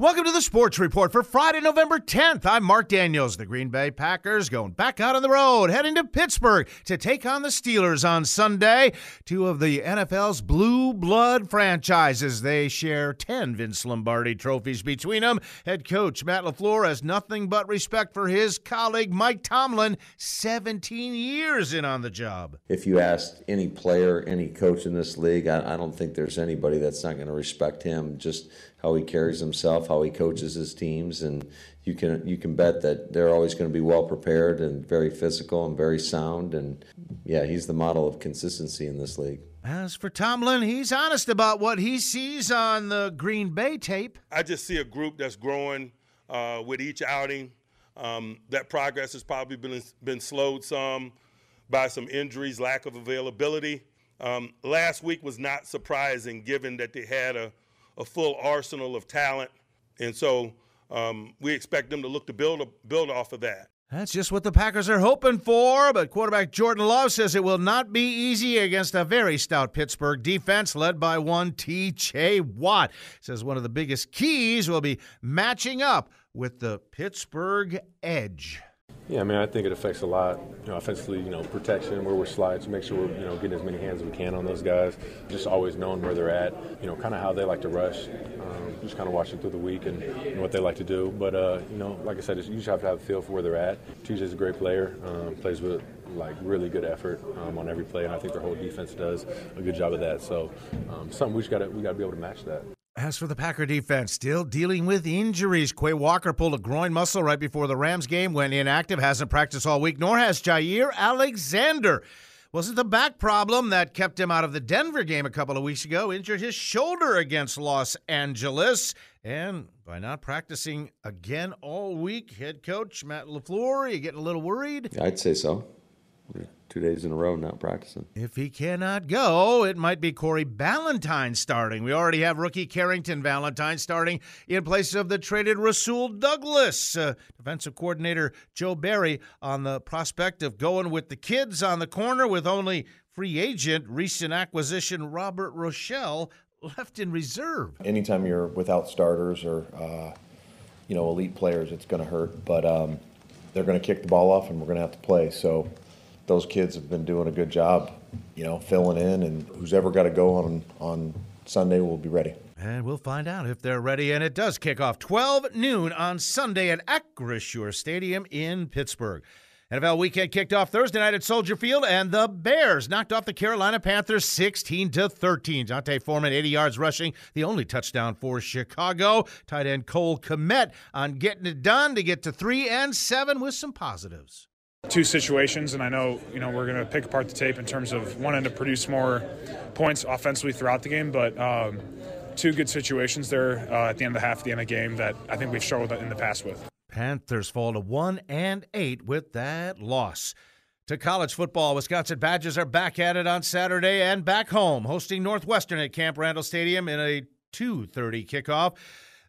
Welcome to the Sports Report for Friday, November 10th. I'm Mark Daniels. The Green Bay Packers going back out on the road, heading to Pittsburgh to take on the Steelers on Sunday. Two of the NFL's blue blood franchises. They share 10 Vince Lombardi trophies between them. Head coach Matt LaFleur has nothing but respect for his colleague Mike Tomlin, 17 years in on the job. If you asked any player, any coach in this league, I, I don't think there's anybody that's not going to respect him. Just how he carries himself, how he coaches his teams, and you can you can bet that they're always going to be well prepared and very physical and very sound. And yeah, he's the model of consistency in this league. As for Tomlin, he's honest about what he sees on the Green Bay tape. I just see a group that's growing uh, with each outing. Um, that progress has probably been been slowed some by some injuries, lack of availability. Um, last week was not surprising, given that they had a a full arsenal of talent, and so um, we expect them to look to build a, build off of that. That's just what the Packers are hoping for, but quarterback Jordan Love says it will not be easy against a very stout Pittsburgh defense led by one T.J. Watt. Says one of the biggest keys will be matching up with the Pittsburgh edge. Yeah, I mean, I think it affects a lot. You know, offensively, you know, protection where we're slides, make sure we're you know getting as many hands as we can on those guys. Just always knowing where they're at. You know, kind of how they like to rush. Um, just kind of watching through the week and know, what they like to do. But uh, you know, like I said, you just have to have a feel for where they're at. TJ's a great player. Um, plays with like really good effort um, on every play, and I think their whole defense does a good job of that. So, um, something we just got to we got to be able to match that. As for the Packer defense, still dealing with injuries. Quay Walker pulled a groin muscle right before the Rams game, went inactive, hasn't practiced all week, nor has Jaire Alexander. Was it the back problem that kept him out of the Denver game a couple of weeks ago? Injured his shoulder against Los Angeles. And by not practicing again all week, head coach Matt LaFleur, you getting a little worried? I'd say so two days in a row not practicing. If he cannot go, it might be Corey Ballentine starting. We already have rookie Carrington Valentine starting in place of the traded Rasul Douglas. Uh, defensive coordinator Joe Barry on the prospect of going with the kids on the corner with only free agent recent acquisition Robert Rochell left in reserve. Anytime you're without starters or uh, you know elite players, it's going to hurt. But um, they're going to kick the ball off, and we're going to have to play. So those kids have been doing a good job, you know, filling in, and who's ever got to go on on Sunday will be ready. And we'll find out if they're ready. And it does kick off 12 noon on Sunday at Acrisure Stadium in Pittsburgh. NFL weekend kicked off Thursday night at Soldier Field, and the Bears knocked off the Carolina Panthers 16 to 13. D'Onta Foreman, 80 yards rushing, the only touchdown for Chicago. Tight end Cole Kmet on getting it done to get to three and seven with some positives two situations, and I know you know we're going to pick apart the tape in terms of wanting to produce more points offensively throughout the game, but um, two good situations there uh, at the end of the half, at the end of the game that I think we've struggled in the past with. Panthers fall to one and eight with that loss. To college football, Wisconsin Badgers are back at it on Saturday and back home, hosting Northwestern at Camp Randall Stadium in a 2:30 kickoff.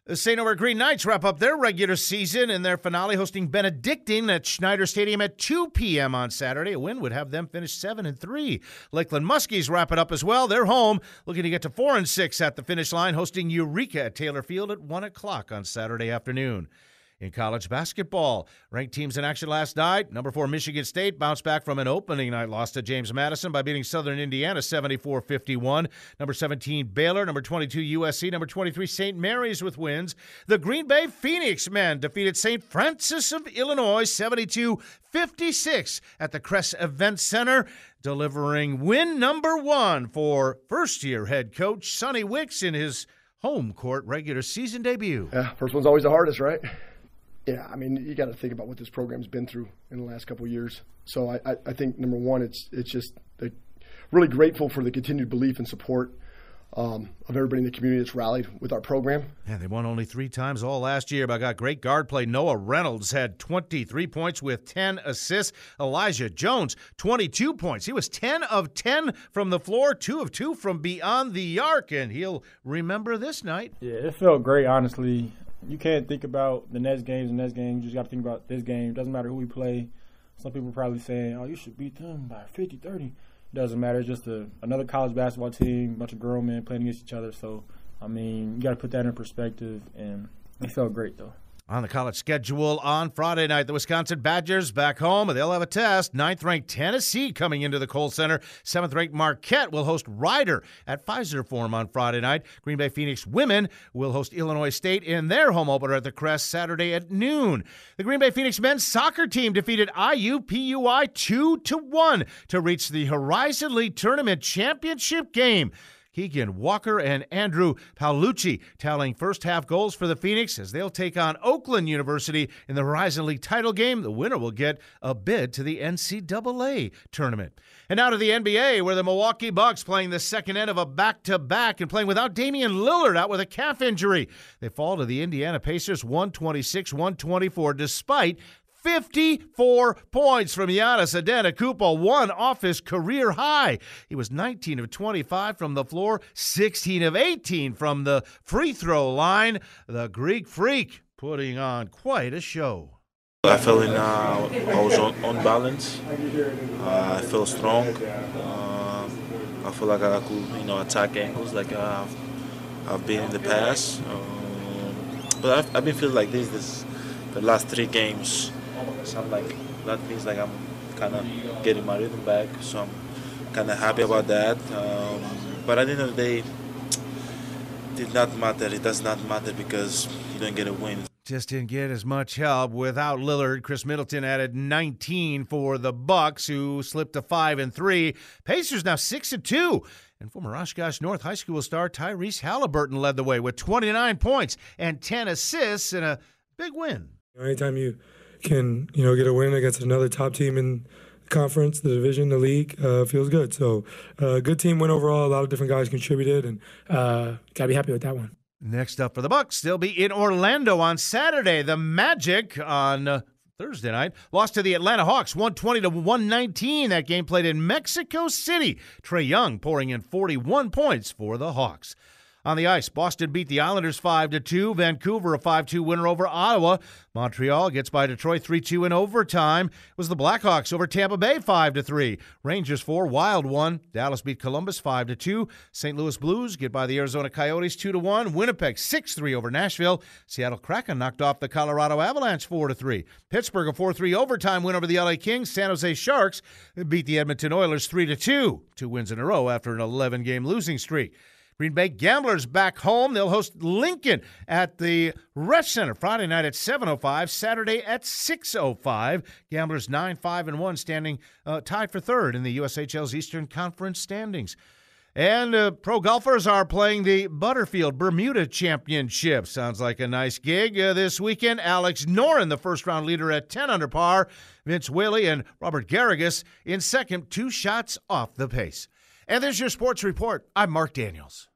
The St. Norbert Green Knights wrap up their regular season in their finale, hosting Benedictine at Schneider Stadium at 2 p.m. on Saturday. A win would have them finish seven and three. Lakeland Muskies wrap it up as well. They're home, looking to get to four and six at the finish line, hosting Eureka at Taylor Field at one o'clock on Saturday afternoon. In college basketball, ranked teams in action last night. Number four, Michigan State bounced back from an opening night loss to James Madison by beating Southern Indiana 74 51. Number 17, Baylor. Number 22, USC. Number 23, St. Mary's with wins. The Green Bay Phoenix men defeated St. Francis of Illinois 72 56 at the Kress Event Center, delivering win number one for first year head coach Sonny Wicks in his home court regular season debut. Yeah, first one's always the hardest, right? Yeah, I mean, you got to think about what this program's been through in the last couple of years. So I, I, I think number one, it's it's just really grateful for the continued belief and support um, of everybody in the community that's rallied with our program. Yeah, they won only three times all last year, but got great guard play. Noah Reynolds had 23 points with 10 assists. Elijah Jones, 22 points. He was 10 of 10 from the floor, 2 of 2 from beyond the arc, and he'll remember this night. Yeah, it felt great, honestly you can't think about the next games and next game. You just got to think about this game. It doesn't matter who we play. Some people are probably saying, "Oh, you should beat them by 50, 30." Doesn't matter. It's just a, another college basketball team, bunch of girl men playing against each other. So, I mean, you got to put that in perspective. And It felt great though. On the college schedule on Friday night, the Wisconsin Badgers back home. They'll have a test. Ninth ranked Tennessee coming into the Kohl Center. Seventh ranked Marquette will host Rider at Fiserv Forum on Friday night. Green Bay Phoenix women will host Illinois State in their home opener at the Kress Saturday at noon. The Green Bay Phoenix men's soccer team defeated IUPUI 2 to 1 to reach the Horizon League Tournament Championship game. Keegan Walker and Andrew Paolucci tallying first half goals for the Phoenix as they'll take on Oakland University in the Horizon League title game. The winner will get a bid to the NCAA tournament. And now to the NBA, where the Milwaukee Bucks playing the second end of a back to back and playing without Damian Lillard out with a calf injury. They fall to the Indiana Pacers 126 124 despite 54 points from Giannis Antetokounmpo, one off his career high. He was 19 of 25 from the floor, 16 of 18 from the free throw line. The Greek Freak putting on quite a show. I feel in, uh, I was on, on balance. Uh, I feel strong. Uh, I feel like I could, you know, attack angles like I've, I've been in the past. Um, but I've, I've been feeling like this, this the last three games. So I'm like, that means like I'm kind of getting my rhythm back. So I'm kind of happy about that. Um, but at the end of the day, it did not matter. It does not matter because you don't get a win. Just didn't get as much help without Lillard. Khris Middleton added 19 for the Bucks, who slipped to five and three. Pacers now six and two. And former Oshkosh North High School star Tyrese Halliburton led the way with 29 points and 10 assists in a big win. Anytime you can you know get a win against another top team in the conference, the division, the league, uh, feels good. So, uh, good team win overall. A lot of different guys contributed, and uh, gotta be happy with that one. Next up for the Bucks, they'll be in Orlando on Saturday. The Magic on uh, Thursday night lost to the Atlanta Hawks 120 to 119. That game played in Mexico City. Trae Young pouring in 41 points for the Hawks. On the ice, Boston beat the Islanders 5 to 2. Vancouver a 5-2 winner over Ottawa. Montreal gets by Detroit 3-2 in overtime. It was the Blackhawks over Tampa Bay 5 to 3. Rangers 4, Wild 1. Dallas beat Columbus 5 to 2. St. Louis Blues get by the Arizona Coyotes 2 to 1. Winnipeg 6-3 over Nashville. Seattle Kraken knocked off the Colorado Avalanche 4 to 3. Pittsburgh a 4-3 overtime win over the LA Kings. San Jose Sharks beat the Edmonton Oilers 3 to 2. Two wins in a row after an 11-game losing streak. Green Bay Gamblers back home. They'll host Lincoln at the Resch Center Friday night at 7:05, Saturday at 6:05. Gamblers 9-5 and 1 standing uh, tied for third in the USHL's Eastern Conference standings. And uh, pro golfers are playing the Butterfield Bermuda Championship. Sounds like a nice gig uh, this weekend. Alex Noren, the first round leader at 10 under par. Vince Whaley and Robert Garrigus in second, two shots off the pace. And there's your sports report. I'm Mark Daniels.